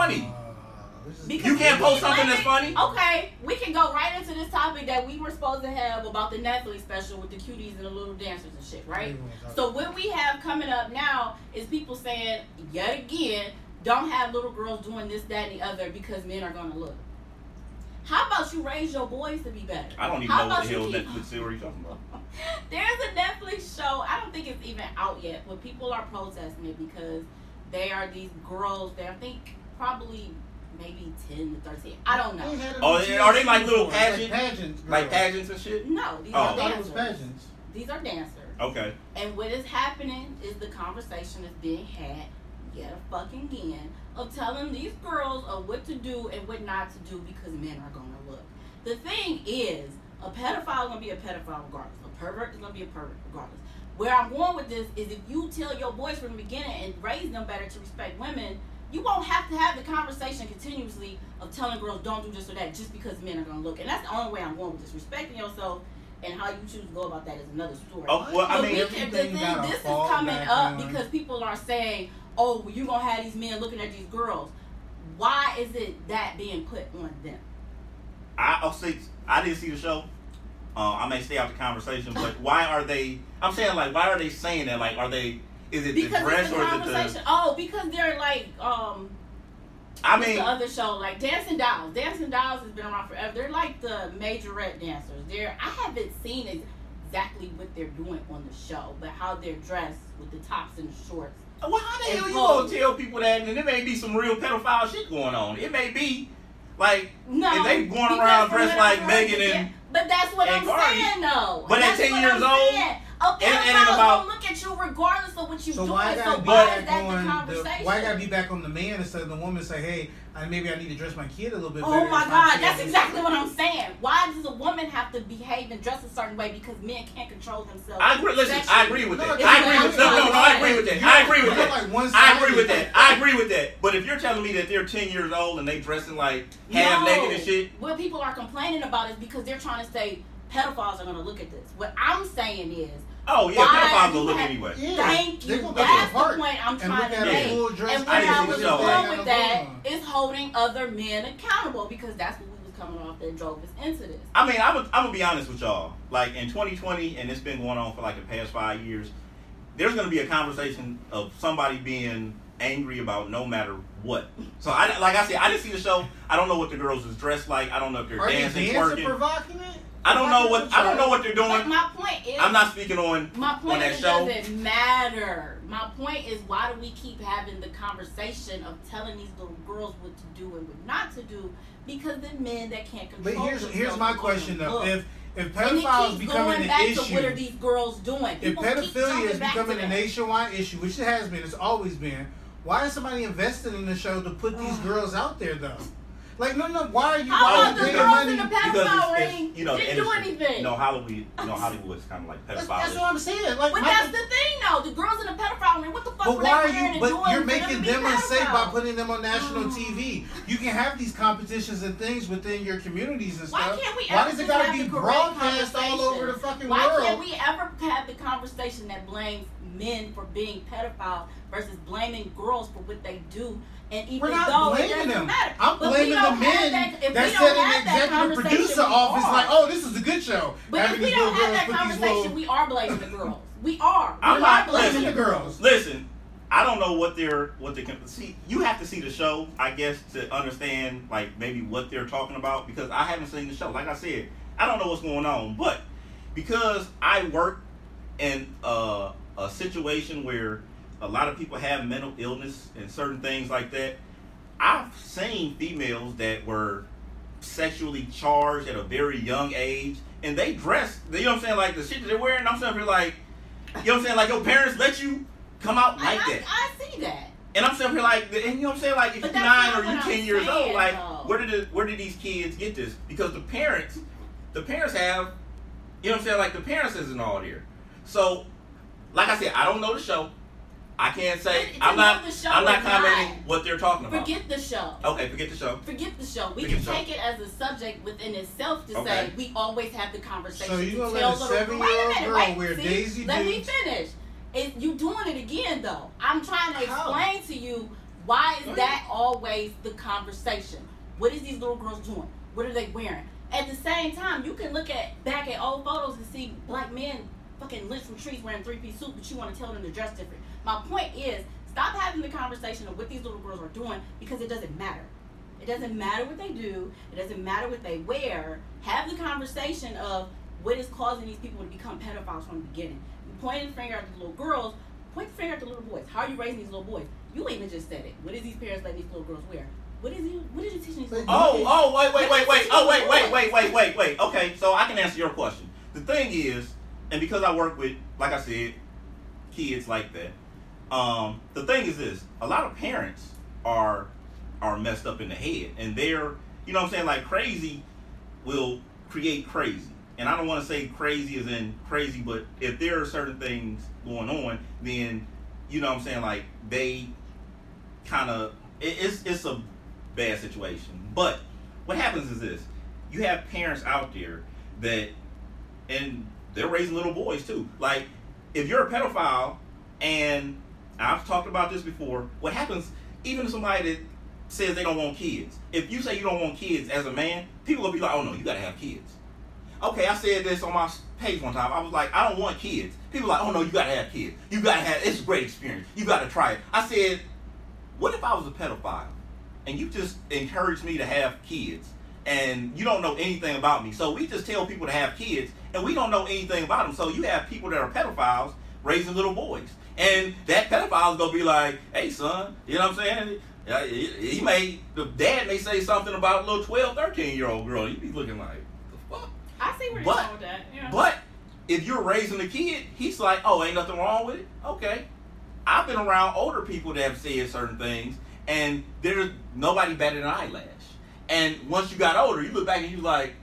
funny? Uh, this is- Because You can't post something that's funny? Okay, we can go right into this topic that we were supposed to have about the Netflix special with the cuties and the little dancers and shit, right? So what we have coming up now is people saying yet again, don't have little girls doing this, that, and the other because men are gonna look. How about you raise your boys to be better? I don't even How know what about the hell keep- Netflix series talking about. There's a Netflix show. I don't think it's even out yet, but people are protesting it because they are these girls. that I think probably maybe ten to thirteen. I don't know. They had it Oh, on they- are they like little before. It's pageant- pageants, Like pageants and shit. No, these Oh. I are thought it was dancers. pageants. These are dancers. Okay. And what is happening is the conversation is being had yet a fucking again of telling these girls of what to do and what not to do because men are gonna look. The thing is, a pedophile is gonna be a pedophile regardless. A pervert is gonna be a pervert regardless. Where I'm going with this is if you tell your boys from the beginning and raise them better to respect women, you won't have to have the conversation continuously of telling girls don't do this or that just because men are gonna look. And that's the only way I'm going with this. Respecting yourself and how you choose to go about that is another story. Oh well, I But mean, we can, the thing, this is coming up on. because people are saying, "Oh, well, you gonna have these men looking at these girls." Why is it that being put on them? I I'll say I didn't see the show. Uh, I may stay out the conversation, but why are they? I'm saying like, why are they saying that? Like, are they? Is it the dress it's a or is conversation. the? Oh, because they're like, um, I mean, the other show like Dancing Dolls. Dancing Dolls has been around forever. They're like the majorette dancers. They're I haven't seen exactly what they're doing on the show, but how they're dressed with the tops and the shorts. well, how the hell you gonna tell people that? And there may be some real pedophile shit going on. It may be like, No, If they going around dressed like Megan and- But that's what and I'm Cardi. saying, though. But at 10 years I'm old, saying. A and- and about- gonna look at you regardless of what you So doing. why So why is that the on the, conversation? why gotta be back on the man instead of the woman say, hey, I, maybe I need to dress my kid a little bit oh better. Oh my God, kid that's exactly what I'm saying. Why does a woman have to behave and dress a certain way because men can't control themselves? I agree. Listen, I agree with that. I agree with no, no, no. I agree with that. I agree with that. I agree with that. I agree with that. But if you're telling me that they're 10 years old and they dressing like half naked and shit, What people are complaining about is because they're trying to say pedophiles are going to look at this. What I'm saying is, oh yeah, Why pedophiles you will look have- anyway. Yeah, thank you. gonna go to That's the the point I'm trying to make. And what didn't I was the show. doing with that on. is holding other men accountable because that's what we was coming off that drove us into this. I mean, I'm, I'm gonna be honest with y'all. Like in 2020, and it's been going on for like the past five years. There's gonna be a conversation of somebody being angry about no matter what. So I, like I said, I didn't see the show. I don't know what the girls is dressed like. I don't know if they're Are they dancing, dancing, twerking. provoking it? I don't know what I don't know what they're But doing. my point is, I'm not speaking on My on point that is it show. doesn't matter. My point is why do we keep having the conversation of telling these little girls what to do and what not to do? Because the men that can't But control here's themselves here's my question though: look. if if and pedophiles becoming going an back issue, to what are these girls doing? if People keep pedophilia is becoming a nationwide issue, which it has been, it's always been, why is somebody invested in the show to put these girls out there though? Like, no, no, why are you? How about the girls money? in the pedophile ring you know didn't do anything? You know Hollywood. You know Hollywood is kind of like pedophile. that's what I'm saying. Like, But my- that's the thing, though. The girls in the pedophile ring, what the fuck But were why they are you? But you're making them unsafe by putting them on national Mm. TV. You can have these competitions and things within your communities and stuff. Why can't we Why does it gotta be broadcast all over the fucking Why world? can't we ever have the conversation that blames men for being pedophiles versus blaming girls for what they do? And even We're not though it blaming doesn't them. matter. I'm But blaming the men that, if that we don't said in the executive producer we office, like, oh, this is a good show. But if we don't have that girls put these conversation, little- we are blaming the girls. We are. I'm we not are blaming blaming the the girls. girls. Listen, I don't know what they're what they can see. You have to see the show, I guess, to understand like maybe what they're talking about because I haven't seen the show. Like I said, I don't know what's going on, but because I work in uh, a situation where a lot of people have mental illness and certain things like that, I've seen females that were sexually charged at a very young age, and they dress. You know what I'm saying? Like the shit that they're wearing. I'm saying, like, you know what I'm saying? Like your parents let you come out like I, that. I see that. And I'm sitting here like, and you know what I'm saying? Like, if But you're nine or you're ten I'm years saying, old, like, though. where did it, where did these kids get this? Because the parents, the parents have, you know what I'm saying? Like the parents isn't all there. So, like I said, I don't know the show. I can't say to I'm not. the show I'm not commenting not, what they're talking about. Forget the show. okay, forget the show. Forget the show. We Forget can the show. take it as a subject within itself to Okay. say we always have the conversation. So you to gonna tell let a seven-year-old Wait girl wait, wear see? Daisy Let me finish. It, you doing it again though. I'm trying to How? explain to you Why is that always the conversation? What is these little girls doing? What are they wearing? At the same time, you can look at back at old photos and see black men fucking lit from trees wearing three piece suit, but you want to tell them to dress different. My point is, stop having the conversation of what these little girls are doing because it doesn't matter. It doesn't matter what they do. It doesn't matter what they wear. Have the conversation of what is causing these people to become pedophiles from the beginning. You point the finger at the little girls. Point the finger at the little boys. How are you raising these little boys? You even just said it. What is these parents letting these little girls wear? What is you? What did you teach these little Oh, boys? oh, wait, wait, oh, wait, wait. Oh, wait, wait, wait, wait, wait, wait. Okay, so I can answer your question. The thing is, and because I work with, like I said, kids like that. Um, the thing is this: a lot of parents are are messed up in the head, and they're, you know, I'm saying, like crazy will create crazy. And I don't want to say crazy as in crazy, but if there are certain things going on, then you know, I'm saying, like they kind of it, it's it's a bad situation. But what happens is this: you have parents out there that, and they're raising little boys too. Like, if you're a pedophile, and I've talked about this before, what happens? Even somebody that says they don't want kids, if you say you don't want kids as a man, people will be like, "Oh no, you gotta have kids." Okay, I said this on my page one time. I was like, I don't want kids. People like, oh no, you gotta have kids. You gotta have. It's a great experience. You gotta try it. I said, what if I was a pedophile and you just encouraged me to have kids and you don't know anything about me? So we just tell people to have kids and we don't know anything about them. So you have people that are pedophiles raising little boys, and that pedophile is gonna be like, hey son, you know what I'm saying? He he may, the dad may say something about a little 12, 13 year old girl. You'd be looking like, the fuck? I see where you're going with that. Yeah. But if you're raising a kid, he's like, oh, ain't nothing wrong with it. Okay. I've been around older people that have said certain things, and there's nobody better than eyelash. And once you got older, you look back and you're like,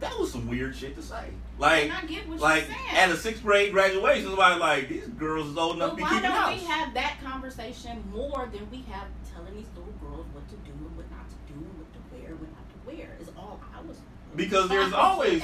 that was some weird shit to say. Like, And I get what like you're at a sixth grade graduation, somebody like these girls is old enough But to be why don't house. we have that conversation more than we have telling these little girls what to do and what not to do and what to wear and what not to wear? Is all I was. Because there's always-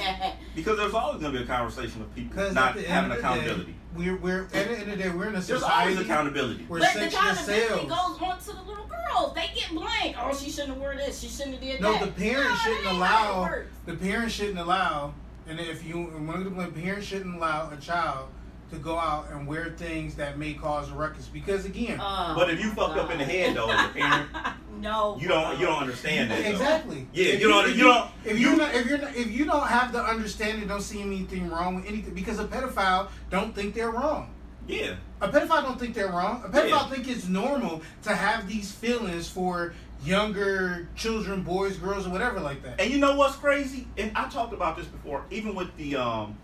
because there's always going to be a conversation of people not at the end having accountability. day, we're we're at the end of the day we're in a there's always accountability. where But the accountability goes on to the little girls. They get blamed. Oh, she shouldn't have worn this. She shouldn't have did No, that. the parents No, shouldn't that ain't how it allow the parents shouldn't allow, and if you one of the parents shouldn't allow a child to go out and wear things that may cause a ruckus because again, Oh, But if you my fucked up in the head though, as a parent, no, you don't you don't understand that. though. exactly. Yeah, If you don't- if you don't- If you- you're not, if you're not, if you don't have the understanding, don't see anything wrong with anything because a pedophile don't think they're wrong. Yeah. A pedophile don't think they're wrong. A pedophile Yeah. think it's normal to have these feelings for younger children, boys, girls, or whatever like that. And you know what's crazy? And I talked about this before, even with the um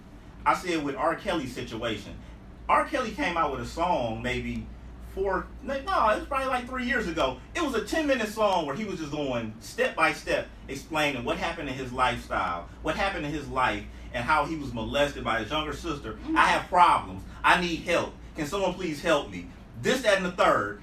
I said with R. Kelly's situation. R. Kelly came out with a song maybe four no, it was probably like three years ago. It was a ten minute song where he was just going step by step explaining what happened in his lifestyle, what happened in his life, and how he was molested by his younger sister. I have problems. I need help. Can someone please help me? This, that, and the third.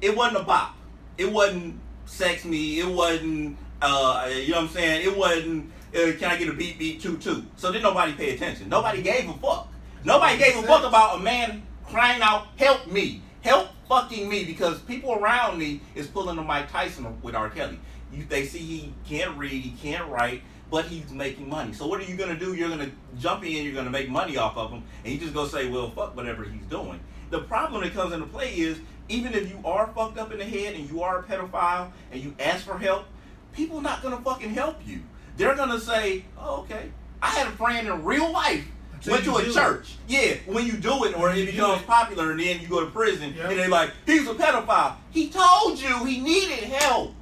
It wasn't a bop. It wasn't sex me. It wasn't uh you know what I'm saying? It wasn't uh, can I get a beat beat two two. So did nobody pay attention. Nobody gave a fuck. Nobody gave a fuck about a man crying out, "Help me, help fucking me," because people around me is pulling a Mike Tyson with R. Kelly. You, they see he can't read, he can't write, but he's making money. So what are you gonna do? You're gonna jump in, you're gonna make money off of him, and you just go say, "Well, fuck whatever he's doing." The problem that comes into play is even if you are fucked up in the head and you are a pedophile and you ask for help, people not gonna fucking help you. They're gonna say, oh, "Okay." I had a friend in real life went to a do it. church. Yeah, when you do it or it becomes it. popular and then you go to prison Yep. and they're like, he's a pedophile. He told you he needed help.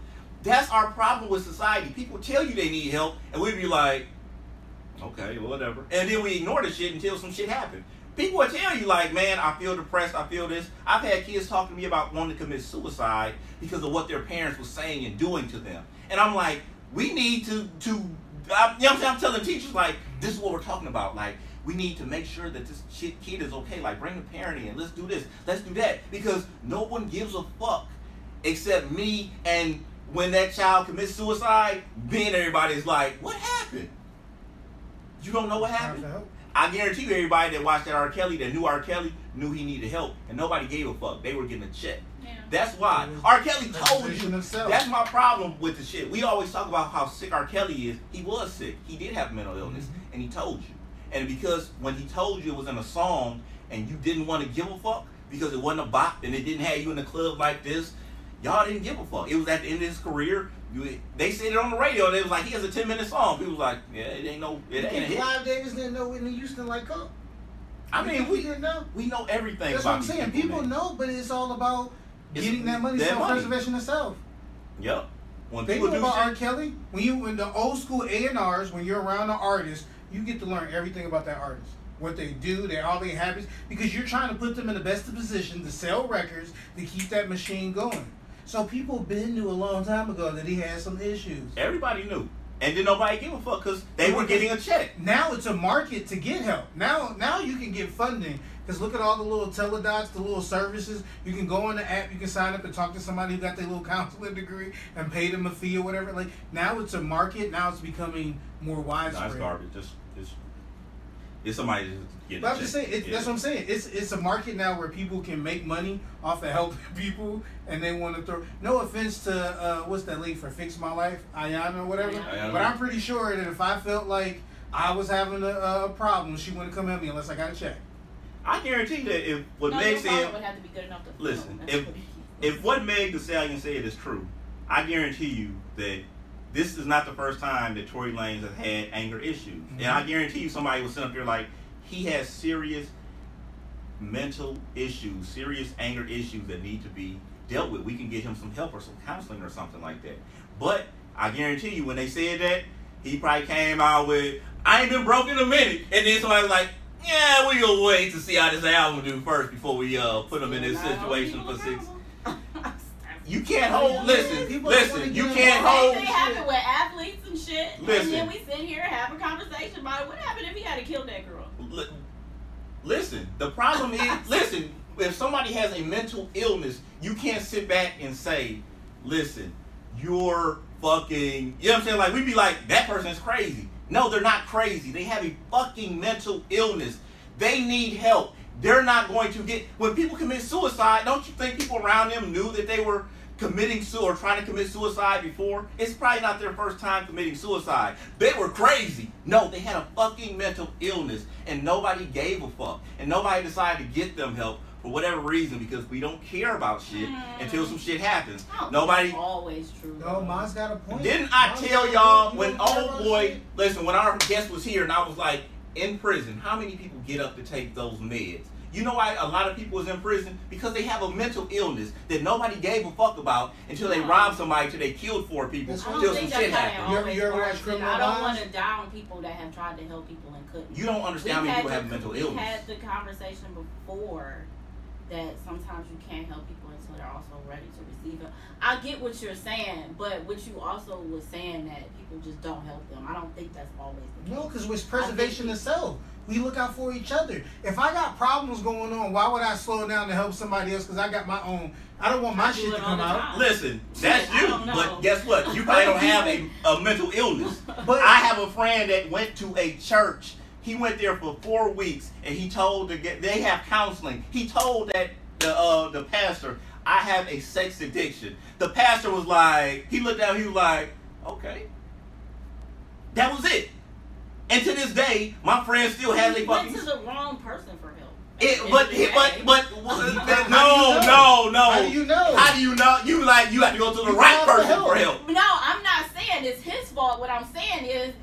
That's our problem with society. People tell you they need help and we'd be like, okay, well, whatever. And then we ignore the shit until some shit happens. People will tell you like, man, I feel depressed, I feel this. I've had kids talk to me about wanting to commit suicide because of what their parents were saying and doing to them. And I'm like, we need to to I, you know what I'm saying? I'm telling teachers like, this is what we're talking about. Like, we need to make sure that this shit kid is okay. Like, bring the parent in. Let's do this. Let's do that. Because no one gives a fuck except me. And when that child commits suicide, then everybody's like, what happened? You don't know what happened? I guarantee you, everybody that watched that R. Kelly, that knew R. Kelly, knew he needed help, and nobody gave a fuck. They were getting a check. Yeah. That's why R. Kelly told Preservation you. of. That's my problem with the shit. We always talk about how sick R. Kelly is. He was sick. He did have mental illness, Mhm. and he told you. And because when he told you it was in a song, and you didn't want to give a fuck because it wasn't a bop, and it didn't have you in the club like this, y'all didn't give a fuck. It was at the end of his career. You, they said it on the radio. They was like, he has a ten minute song. People was like, yeah, it ain't no, it ain't a And hit. Clive Davis didn't know Whitney Houston like Coke. I mean, we didn't know. we know everything That's about what I'm saying. People man. know, but it's all about It's getting that money, that money. self-preservation itself. self. Yep. When They people do about R. Kelly. When you in the old school A and R's, when you're around an artist, you get to learn everything about that artist, what they do, their all their habits, because you're trying to put them in the best position to sell records to keep that machine going. So people been knew a long time ago that he had some issues. everybody knew, and then nobody give a fuck because they were getting a check. Now it's a market to get help. Now, now you can get funding because look at all the little teledocs, the little services. You can go on the app, you can sign up and talk to somebody who got their little counseling degree and pay them a fee or whatever. Like now it's a market. Now it's becoming more No, widespread. it's garbage. Just, just, it's somebody just getting. But I'm just saying, it's, Yeah. that's what I'm saying. It's it's a market now where people can make money off of helping people, and they want to throw. No offense to uh, what's that lady for Fix My Life, Ayana or whatever. Ayana. But I'm pretty sure that if I felt like I was having a, a problem, she wouldn't come at me unless I got a check. I guarantee that if what no, Meg your said, would have to be good enough to Listen, That's if- if what Meg the Stallion said is true, I guarantee you that this is not the first time that Tory Lanez has had anger issues, and mm-hmm. I guarantee you somebody was sitting up there like he has serious mental issues, serious anger issues that need to be dealt with. We can get him some help or some counseling or something like that. But I guarantee you, when they said that, he probably came out with, "I ain't been broke in a minute," and then somebody was like. Yeah, we gonna wait to see how this album do first before we uh put them in this situation for six. You can't hold. Listen, People listen. You can't hold. thing happen with athletes and shit. Listen. And then we sit here and have a conversation about it. What happened if he had to kill that girl? Li- Listen, the problem is, listen. If somebody has a mental illness, you can't sit back and say, "Listen, you're fucking." You know what I'm saying? Like we'd be like, "That person's crazy." No, they're not crazy. They have a fucking mental illness. They need help. They're not going to get. When people commit suicide, don't you think people around them knew that they were committing su or trying to commit suicide before? It's probably not their first time committing suicide. They were crazy. No, they had a fucking mental illness, and nobody gave a fuck, and nobody decided to get them help for whatever reason because we don't care about shit Mm. until some shit happens. I Nobody. always true. No, mine's got a point. Didn't I Mine's tell y'all. You when old boy, shit? listen, when our guest was here and I was like, in prison, how many people get up to take those meds? You know why a lot of people is in prison? Because they have a mental illness that nobody gave a fuck about until they robbed somebody, until they killed four people, That's I what till don't some shit happened. You ever- always you ever watch Criminal I don't want to down people that have tried to help people and couldn't. You don't understand we how many people had have the- mental we illness. had the conversation before that sometimes you can't help people until they're also ready to receive it. I get what you're saying, but what you also was saying that people just don't help them. I don't think that's always the case. No, because it's preservation of self. We look out for each other. If I got problems going on, why would I slow down to help somebody else? Because I got my own. I don't want my do shit to come out. time. Listen, that's you. But guess what? You probably don't have a, a mental illness. But I have a friend that went to a church. He went there for four weeks, and he told to get. They have counseling. He told that the uh, the pastor, I have a sex addiction. The pastor was like, he looked down. He was like, okay. That was it. And to this day, my friend still has a You went to the wrong person for help. It, At but end but but, but no no no. How do you know? How do you know? You like you have to go to the You right person for help. No, I'm not saying it's his fault. What I'm saying is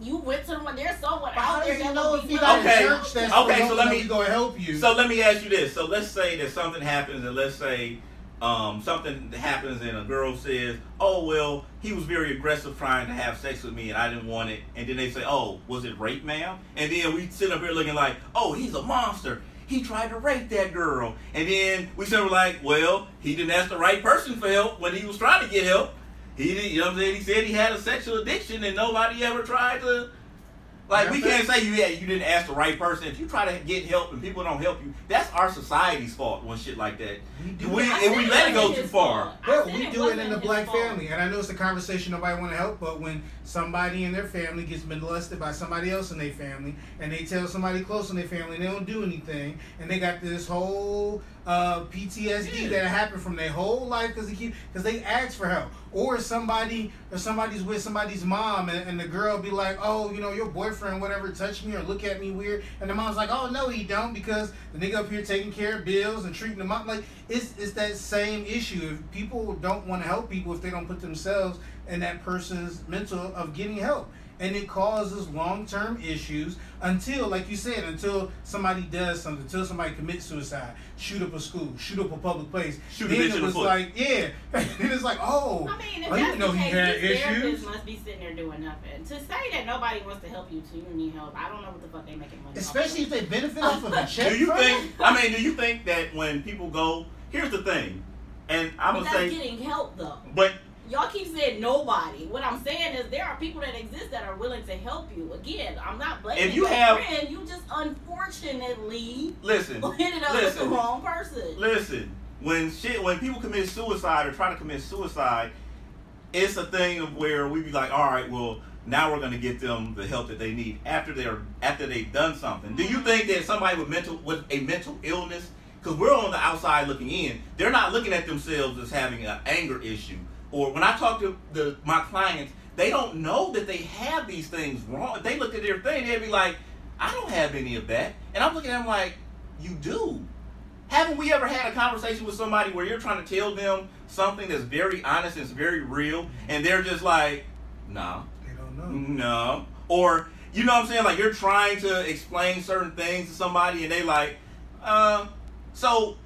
you went to the one. There's someone But how out do there you that know if you got Okay. church that's Okay, so for let help, me- we gonna help you? So let me ask you this. So let's say that something happens, and let's say um, something happens, and a girl says, "Oh well, he was very aggressive trying to have sex with me, and I didn't want it." And then they say, "Oh, was it rape, ma'am?" And then we sit up here looking like, "Oh, he's a monster." He tried to rape that girl, and then we sit up like, "Well, he didn't ask the right person for help when he was trying to get help." He, didn't, you know what I'm saying? He said he had a sexual addiction, and nobody ever tried to like we can't say you yeah you didn't ask the right person. If you try to get help and people don't help you, that's our society's fault when shit like that. We do We, I we let it go too far. fault. I Bro, said we do it wasn't in the black fault. family, and I know it's a conversation nobody want to help. But when somebody in their family gets molested by somebody else in their family, and they tell somebody close in their family, and they don't do anything, and they got this whole uh, PTSD Yeah. that happened from their whole life because they keep because they ask for help, or somebody or somebody's with somebody's mom and, and the girl be like, oh, you know, your boyfriend whatever touched me or look at me weird, and the mom's like, oh no, he don't because the nigga up here taking care of bills and treating them up like it's it's that same issue. If people don't want to help people if they don't put themselves in that person's mental of getting help. And it causes long term issues until, like you said, until somebody does something, until somebody commits suicide, shoot up a school, shoot up a public place. Shoot a then bitch it in the was foot. like, yeah. then it's like, oh, I mean, if oh, you that's know the he case, had these therapists issues. must be sitting there doing nothing. To say that nobody wants to help you till you need help, I don't know what the fuck they making money. off Especially of. if they benefit off of a check. Do you think? I mean, do you think that when people go, here's the thing, and I'm But gonna that's say, getting help though. but Y'all keep saying nobody. What I'm saying is there are people that exist that are willing to help you. Again, I'm not blaming If you your have- friend. You just unfortunately listen, ended up with the listen, wrong person. listen. When shit, when people commit suicide or try to commit suicide, it's a thing of where we be like, all right, well, now we're gonna get them the help that they need after they're after they've done something. Do you mm-hmm. think that somebody with mental with a mental illness, because we're on the outside looking in, they're not looking at themselves as having an anger issue. Or when I talk to the my clients, they don't know that they have these things wrong. If they look at their thing, they'd be like, I don't have any of that. And I'm looking at them like, you do. Haven't we ever had a conversation with somebody where you're trying to tell them something that's very honest and it's very real, and they're just like, nah, They don't know. no. Or, you know what I'm saying? Like, you're trying to explain certain things to somebody, and they like, uh, so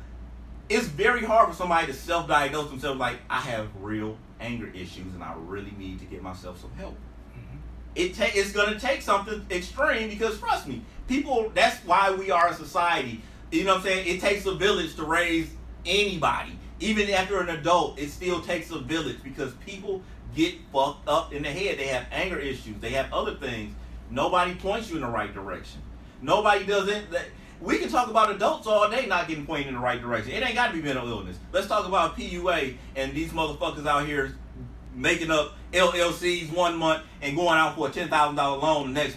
it's very hard for somebody to self diagnose themselves like, I have real anger issues, and I really need to get myself some help Mhm. it ta- it's going to take something extreme because trust me, people. That's why we are a society. You know what I'm saying? It takes a village to raise anybody. Even after an adult, it still takes a village because people get fucked up in the head. They have anger issues. They have other things. Nobody points you in the right direction. Nobody doesn't. We can talk about adults all day not getting pointed in the right direction. It ain't got to be mental illness. Let's talk about PUA and these motherfuckers out here making up LLCs one month and going out for a ten thousand dollar loan the next month.